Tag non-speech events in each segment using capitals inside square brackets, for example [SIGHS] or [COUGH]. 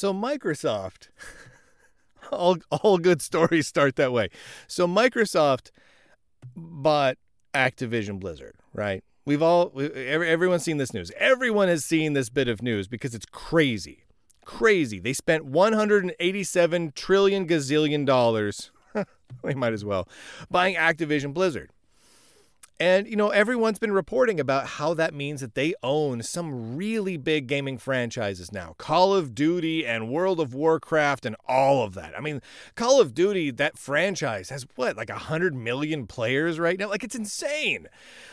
So Microsoft, all all good stories start that way. So Microsoft bought Activision Blizzard, right? We've all every, everyone's seen this news. Everyone has seen this bit of news because it's crazy. Crazy. They spent 187 trillion gazillion dollars. [LAUGHS] we might as well buying Activision Blizzard. And, you know, everyone's been reporting about how that means that they own some really big gaming franchises now Call of Duty and World of Warcraft and all of that. I mean, Call of Duty, that franchise has what, like 100 million players right now? Like, it's insane.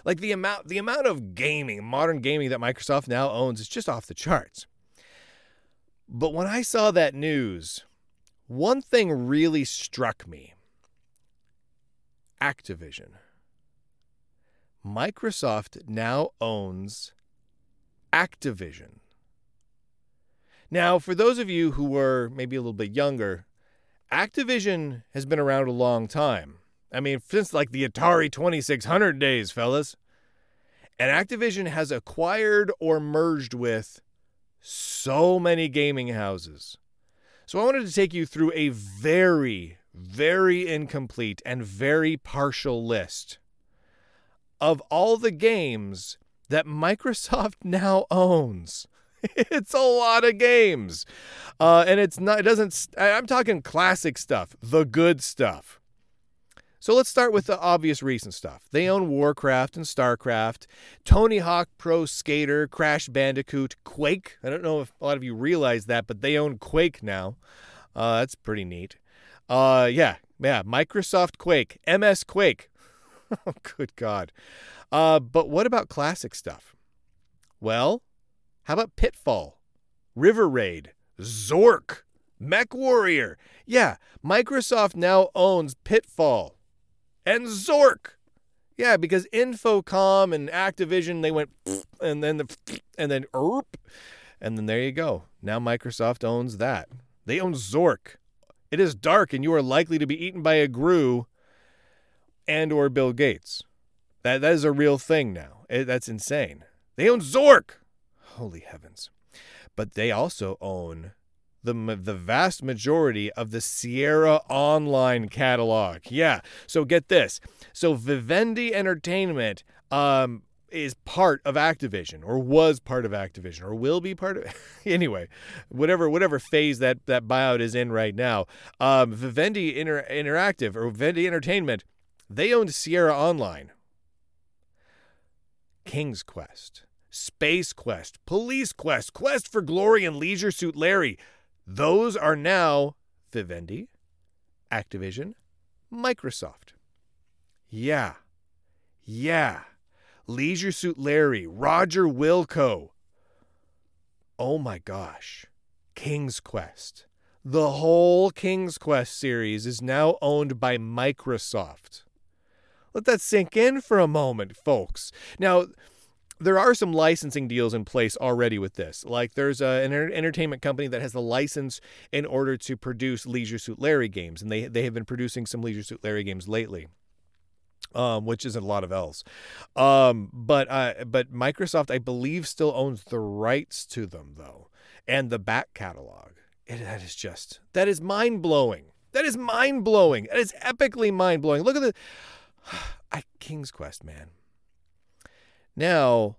Like, the amount, the amount of gaming, modern gaming that Microsoft now owns is just off the charts. But when I saw that news, one thing really struck me Activision. Microsoft now owns Activision. Now, for those of you who were maybe a little bit younger, Activision has been around a long time. I mean, since like the Atari 2600 days, fellas. And Activision has acquired or merged with so many gaming houses. So I wanted to take you through a very, very incomplete and very partial list of all the games that Microsoft [LAUGHS] now owns. [LAUGHS] it's a lot of games. Uh, and it's not, it doesn't, I'm talking classic stuff, the good stuff. So let's start with the obvious recent stuff. They own Warcraft and StarCraft, Tony Hawk Pro Skater, Crash Bandicoot, Quake. I don't know if a lot of you realize that, but they own Quake now. Uh, that's pretty neat. Uh, yeah, yeah, Microsoft Quake, MS Quake. Oh, [LAUGHS] good God. Uh, but what about classic stuff? Well, how about Pitfall, River Raid, Zork, Mech Warrior? Yeah, Microsoft now owns Pitfall and Zork. Yeah, because Infocom and Activision they went [SNIFFS] and then the [SNIFFS] and then erp, and then there you go. Now Microsoft owns that. They own Zork. It is dark and you are likely to be eaten by a grue and or Bill Gates. That that is a real thing now. It, that's insane. They own Zork. Holy heavens. But they also own the the vast majority of the Sierra Online catalog. Yeah. So get this. So Vivendi Entertainment um is part of Activision or was part of Activision or will be part of [LAUGHS] anyway whatever whatever phase that that buyout is in right now um Vivendi Inter- Interactive or Vivendi Entertainment they owned Sierra Online, King's Quest, Space Quest, Police Quest, Quest for Glory, and Leisure Suit Larry. Those are now Vivendi, Activision, Microsoft. Yeah. Yeah. Leisure Suit Larry, Roger Wilco. Oh my gosh. King's Quest. The whole King's Quest series is now owned by Microsoft. Let that sink in for a moment, folks. Now, there are some licensing deals in place already with this. Like there's a, an entertainment company that has the license in order to produce Leisure Suit Larry games, and they they have been producing some Leisure Suit Larry games lately. Um, which isn't a lot of else, um, but uh, but Microsoft, I believe, still owns the rights to them though, and the back catalog. It, that is just that is mind blowing. That is mind blowing. That is epically mind blowing. Look at the [SIGHS] I King's Quest, man. Now,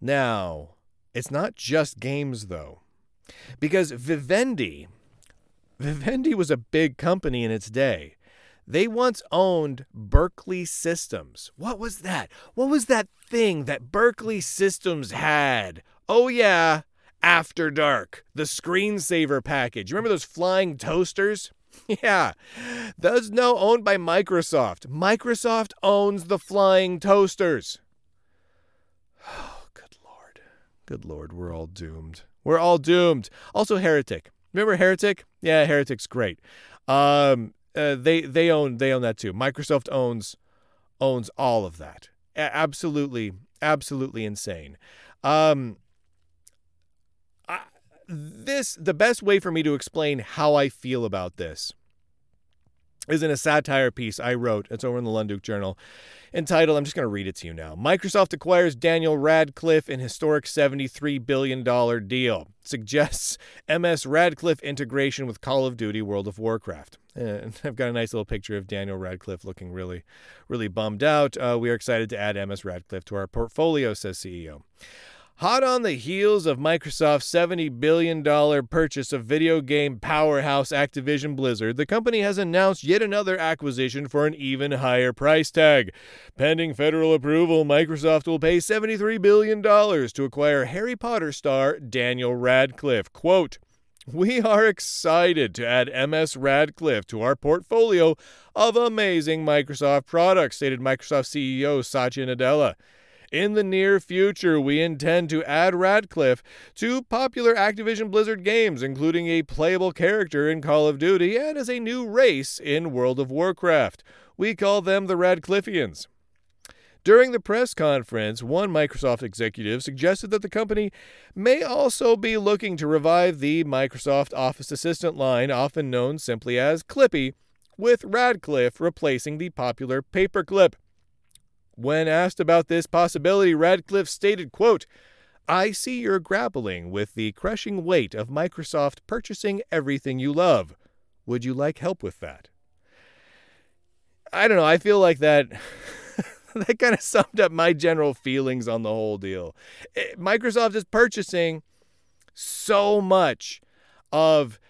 now, it's not just games though. Because Vivendi, Vivendi was a big company in its day. They once owned Berkeley Systems. What was that? What was that thing that Berkeley Systems had? Oh, yeah, After Dark, the screensaver package. Remember those flying toasters? [LAUGHS] Yeah, those no owned by Microsoft. Microsoft owns the flying toasters. Oh, [SIGHS] good lord. Good lord, we're all doomed. We're all doomed. Also Heretic. Remember Heretic? Yeah, Heretic's great. Um uh, they they own they own that too. Microsoft owns owns all of that. A- absolutely absolutely insane. Um this the best way for me to explain how I feel about this is in a satire piece I wrote. It's over in the Lunduke Journal entitled, I'm just going to read it to you now. Microsoft acquires Daniel Radcliffe in historic $73 billion deal. Suggests MS Radcliffe integration with Call of Duty World of Warcraft. And [LAUGHS] I've got a nice little picture of Daniel Radcliffe looking really, really bummed out. Uh, we are excited to add MS Radcliffe to our portfolio, says CEO. Hot on the heels of Microsoft's $70 billion purchase of video game powerhouse Activision Blizzard, the company has announced yet another acquisition for an even higher price tag. Pending federal approval, Microsoft will pay $73 billion to acquire Harry Potter star Daniel Radcliffe. Quote, we are excited to add MS Radcliffe to our portfolio of amazing Microsoft products, stated Microsoft CEO Satya Nadella. In the near future, we intend to add Radcliffe to popular Activision Blizzard games, including a playable character in Call of Duty and as a new race in World of Warcraft. We call them the Radcliffeans. During the press conference, one Microsoft executive suggested that the company may also be looking to revive the Microsoft Office Assistant line, often known simply as Clippy, with Radcliffe replacing the popular Paperclip. When asked about this possibility, Radcliffe stated, quote, I see you're grappling with the crushing weight of Microsoft purchasing everything you love. Would you like help with that? I don't know. I feel like that [LAUGHS] that kind of summed up my general feelings on the whole deal. Eh, Microsoft is purchasing so much of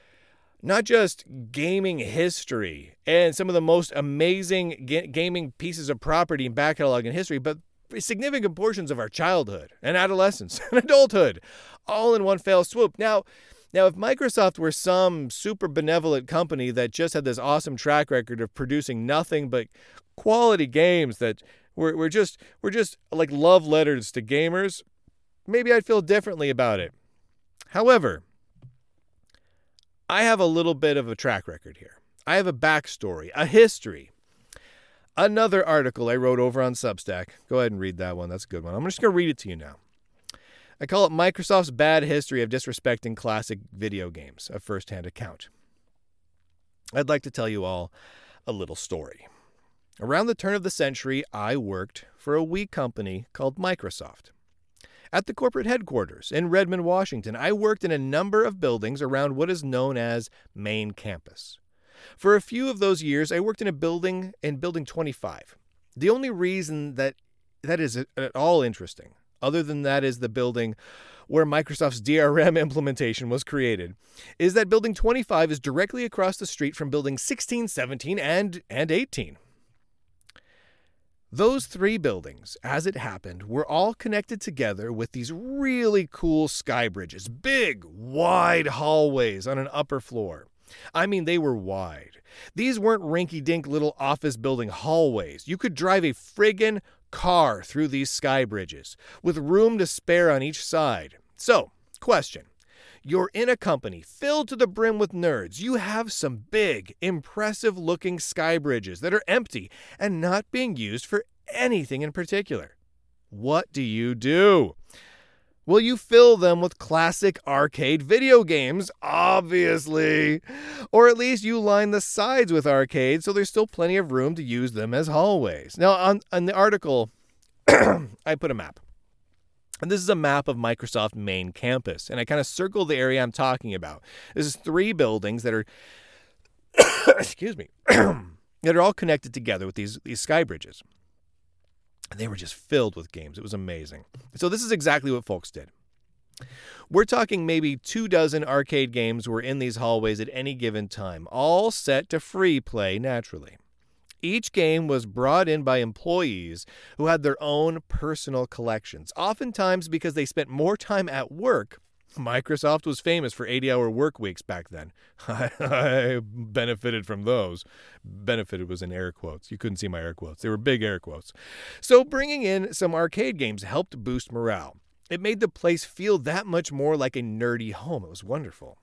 not just gaming history and some of the most amazing ga- gaming pieces of property and back catalog in history, but significant portions of our childhood and adolescence [LAUGHS] and adulthood all in one fell swoop. Now, now, if Microsoft were some super benevolent company that just had this awesome track record of producing nothing but quality games that were, were just were just like love letters to gamers, maybe I'd feel differently about it. However, I have a little bit of a track record here. I have a backstory, a history. Another article I wrote over on Substack. Go ahead and read that one. That's a good one. I'm just going to read it to you now. I call it Microsoft's Bad History of Disrespecting Classic Video Games, a first hand account. I'd like to tell you all a little story. Around the turn of the century, I worked for a wee company called Microsoft. At the corporate headquarters in Redmond, Washington, I worked in a number of buildings around what is known as Main Campus. For a few of those years, I worked in a building in Building 25. The only reason that that is at all interesting, other than that is the building where Microsoft's DRM [LAUGHS] implementation was created, is that Building 25 is directly across the street from Building 16, 17, and, and 18. Those three buildings, as it happened, were all connected together with these really cool sky bridges, big, wide hallways on an upper floor. I mean, they were wide. These weren't rinky dink little office building hallways. You could drive a friggin' car through these sky bridges, with room to spare on each side. So, question you're in a company filled to the brim with nerds. You have some big, impressive looking sky bridges that are empty and not being used for anything in particular. What do you do? Will you fill them with classic arcade video games, obviously. Or at least you line the sides with arcades so there's still plenty of room to use them as hallways. Now, on, on the article, [CLEARS THROAT] I put a map. And this is a map of Microsoft main campus. And I kind of circle the area I'm talking about. This is three buildings that are, [COUGHS] excuse me, [COUGHS] that are all connected together with these, these sky bridges. And they were just filled with games. It was amazing. So this is exactly what folks did. We're talking maybe two dozen arcade games were in these hallways at any given time, all set to free play naturally. Each game was brought in by employees who had their own personal collections, oftentimes because they spent more time at work. Microsoft was famous for 80 hour work weeks back then. [LAUGHS] I benefited from those. Benefited was in air quotes. You couldn't see my air quotes, they were big air quotes. So, bringing in some arcade games helped boost morale. It made the place feel that much more like a nerdy home. It was wonderful.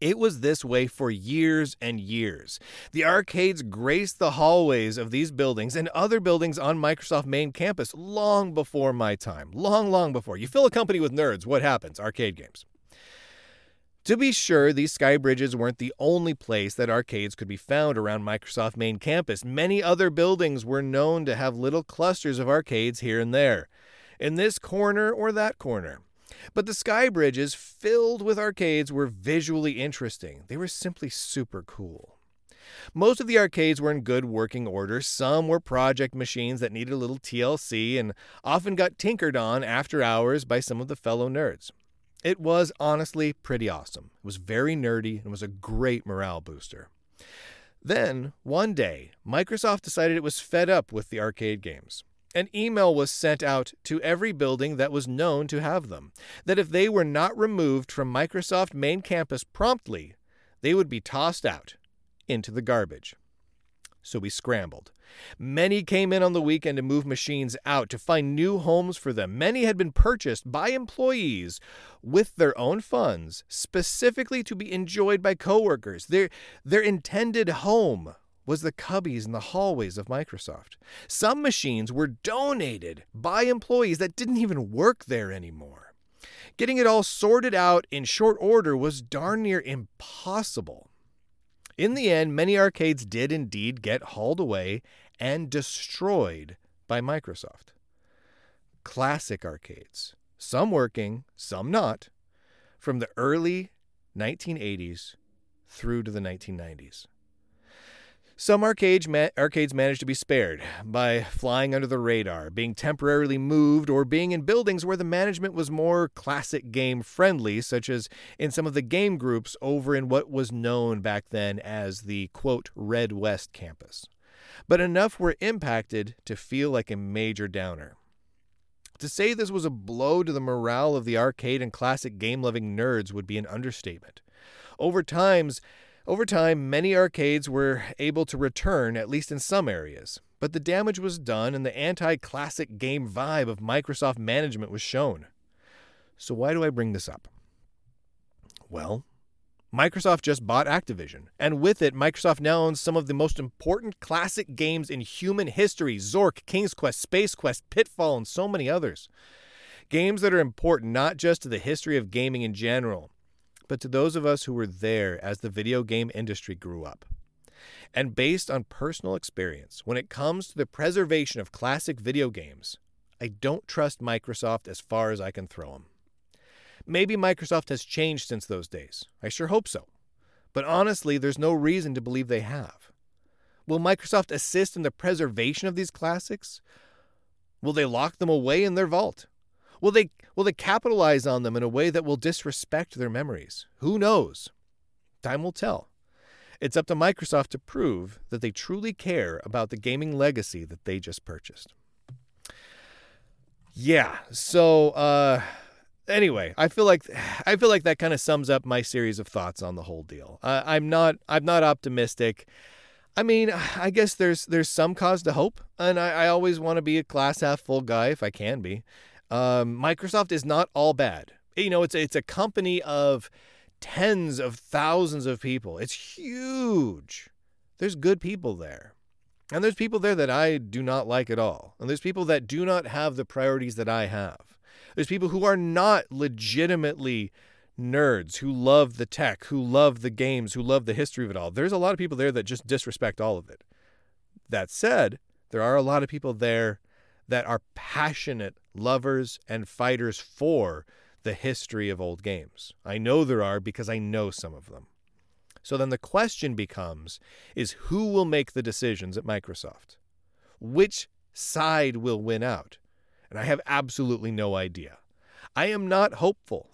It was this way for years and years. The arcades graced the hallways of these buildings and other buildings on Microsoft main campus long before my time. Long, long before. You fill a company with nerds, what happens? Arcade games. To be sure, these sky bridges weren't the only place that arcades could be found around Microsoft main campus. Many other buildings were known to have little clusters of arcades here and there, in this corner or that corner. But the sky bridges filled with arcades were visually interesting. They were simply super cool. Most of the arcades were in good working order. Some were project machines that needed a little TLC and often got tinkered on after hours by some of the fellow nerds. It was honestly pretty awesome. It was very nerdy and was a great morale booster. Then, one day, Microsoft decided it was fed up with the arcade games. An email was sent out to every building that was known to have them that if they were not removed from Microsoft main campus promptly, they would be tossed out into the garbage. So we scrambled. Many came in on the weekend to move machines out to find new homes for them. Many had been purchased by employees with their own funds, specifically to be enjoyed by coworkers. Their, their intended home was the cubbies in the hallways of Microsoft. Some machines were donated by employees that didn't even work there anymore. Getting it all sorted out in short order was darn near impossible. In the end, many arcades did indeed get hauled away and destroyed by Microsoft. Classic arcades, some working, some not, from the early 1980s through to the 1990s. Some arcade ma- arcades managed to be spared by flying under the radar, being temporarily moved, or being in buildings where the management was more classic game friendly, such as in some of the game groups over in what was known back then as the quote Red West campus. But enough were impacted to feel like a major downer. To say this was a blow to the morale of the arcade and classic game loving nerds would be an understatement. Over times, over time, many arcades were able to return, at least in some areas, but the damage was done and the anti classic game vibe of Microsoft management was shown. So, why do I bring this up? Well, Microsoft just bought Activision, and with it, Microsoft now owns some of the most important classic games in human history Zork, King's Quest, Space Quest, Pitfall, and so many others. Games that are important not just to the history of gaming in general, but to those of us who were there as the video game industry grew up. And based on personal experience, when it comes to the preservation of classic video games, I don't trust Microsoft as far as I can throw them. Maybe Microsoft has changed since those days. I sure hope so. But honestly, there's no reason to believe they have. Will Microsoft assist in the preservation of these classics? Will they lock them away in their vault? Will they will they capitalize on them in a way that will disrespect their memories? Who knows? Time will tell. It's up to Microsoft to prove that they truly care about the gaming legacy that they just purchased. Yeah, so uh anyway, I feel like I feel like that kind of sums up my series of thoughts on the whole deal. Uh, I'm not I'm not optimistic. I mean, I guess there's there's some cause to hope, and I, I always want to be a glass half full guy if I can be. Um, Microsoft is not all bad. You know, it's it's a company of tens of thousands of people. It's huge. There's good people there. And there's people there that I do not like at all. And there's people that do not have the priorities that I have. There's people who are not legitimately nerds, who love the tech, who love the games, who love the history of it all. There's a lot of people there that just disrespect all of it. That said, there are a lot of people there that are passionate lovers and fighters for the history of old games. I know there are because I know some of them. So then the question becomes is who will make the decisions at Microsoft? Which side will win out? And I have absolutely no idea. I am not hopeful.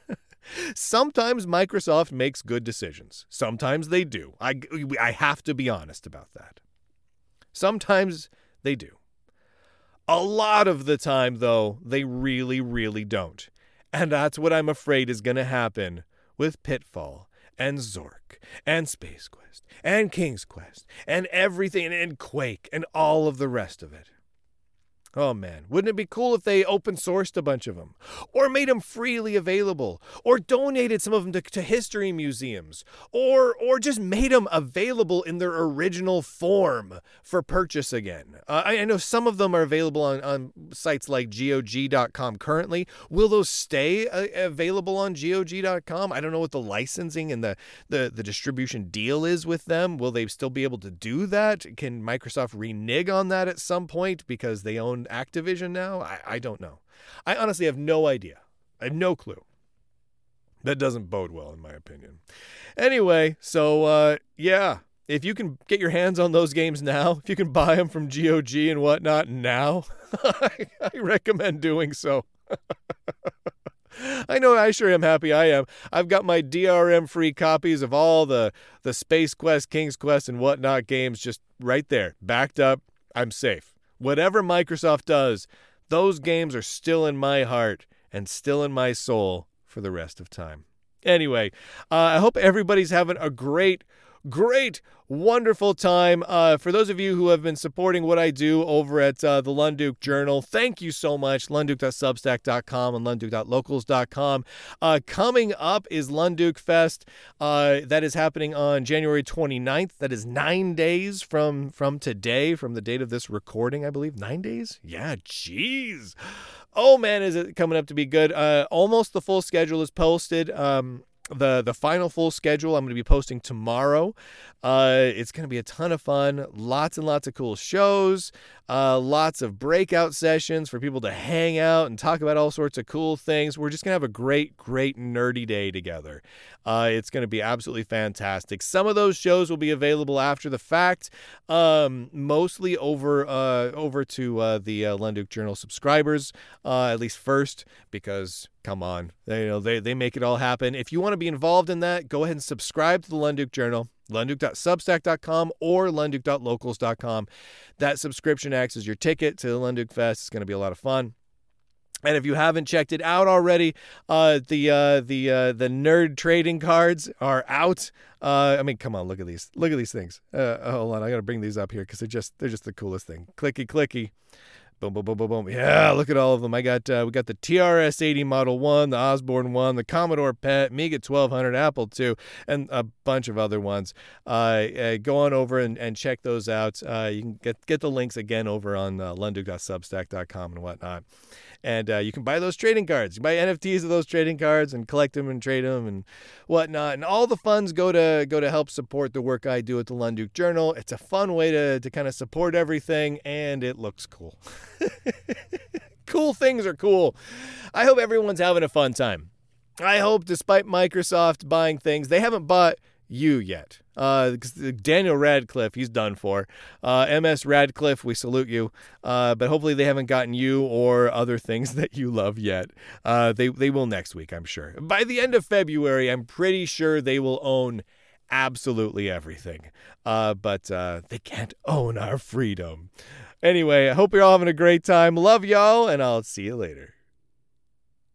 [LAUGHS] Sometimes Microsoft makes good decisions. Sometimes they do. I, I have to be honest about that. Sometimes they do. A lot of the time, though, they really, really don't. And that's what I'm afraid is going to happen with Pitfall and Zork and Space Quest and King's Quest and everything and Quake and all of the rest of it. Oh man, wouldn't it be cool if they open sourced a bunch of them? Or made them freely available? Or donated some of them to, to history museums? Or, or just made them available in their original form for purchase again? Uh, I, I know some of them are available on, on sites like GOG.com currently. Will those stay uh, available on GOG.com? I don't know what the licensing and the, the, the distribution deal is with them. Will they still be able to do that? Can Microsoft renege on that at some point because they own Activision now? I, I don't know. I honestly have no idea. I have no clue. That doesn't bode well, in my opinion. Anyway, so uh, yeah, if you can get your hands on those games now, if you can buy them from GOG and whatnot now, I, [LAUGHS] I recommend doing so. [LAUGHS] I know I sure am happy I am. I've got my DRM free copies of all the, the Space Quest, King's Quest, and whatnot games just right there, backed up. I'm safe. Whatever Microsoft does, those games are still in my heart and still in my soul for the rest of time. Anyway, uh, I hope everybody's having a great great, wonderful time. Uh, for those of you who have been supporting what I do over at uh, the Lunduke Journal, thank you so much. Lunduke.substack.com and Lunduke.locals.com. Uh, coming up is Lunduke Fest. Uh, that is happening on January 29th. That is nine days from from today, from the date of this recording, I believe. Nine days? Yeah, jeez. Oh man, is it coming up to be good? Uh, almost the full schedule is posted. Um, the the final full schedule I'm going to be posting tomorrow. Uh, it's going to be a ton of fun. Lots and lots of cool shows. Uh, lots of breakout sessions for people to hang out and talk about all sorts of cool things. We're just going to have a great, great nerdy day together. Uh, it's going to be absolutely fantastic. Some of those shows will be available after the fact, um, mostly over uh, over to uh, the uh, Journal subscribers, uh, at least first, because come on, they, you know they they make it all happen. If you want to be involved in that, go ahead and subscribe to the Lunduke Journal lunduke.substack.com or lunduke.locals.com. That subscription acts as your ticket to the Lunduke Fest. It's going to be a lot of fun. And if you haven't checked it out already, uh, the uh, the uh, the nerd trading cards are out. Uh, I mean, come on, look at these, look at these things. Uh, hold on, I got to bring these up here because they're just they're just the coolest thing. Clicky clicky. Boom, boom, boom, boom, boom. Yeah, look at all of them. I got uh, we got the TRS-80 Model One, the Osborne One, the Commodore PET, Amiga 1200, Apple II, and a bunch of other ones. Uh, uh, go on over and, and check those out. Uh, you can get get the links again over on uh, lunduke.substack.com and whatnot and uh, you can buy those trading cards. You buy NFTs of those trading cards and collect them and trade them and whatnot. And all the funds go to go to help support the work I do at the Lunduke Journal. It's a fun way to to kind of support everything, and it looks cool. [LAUGHS] cool things are cool. I hope everyone's having a fun time. I hope, despite Microsoft buying things, they haven't bought you yet. Uh, Daniel Radcliffe, he's done for. Uh, MS Radcliffe, we salute you. Uh, but hopefully they haven't gotten you or other things [LAUGHS] that you love yet. Uh, they they will next week, I'm sure. By the end of February, I'm pretty sure they will own absolutely everything. Uh, but uh, they can't own our freedom. Anyway, I hope you're all having a great time. Love y'all, and I'll see you later.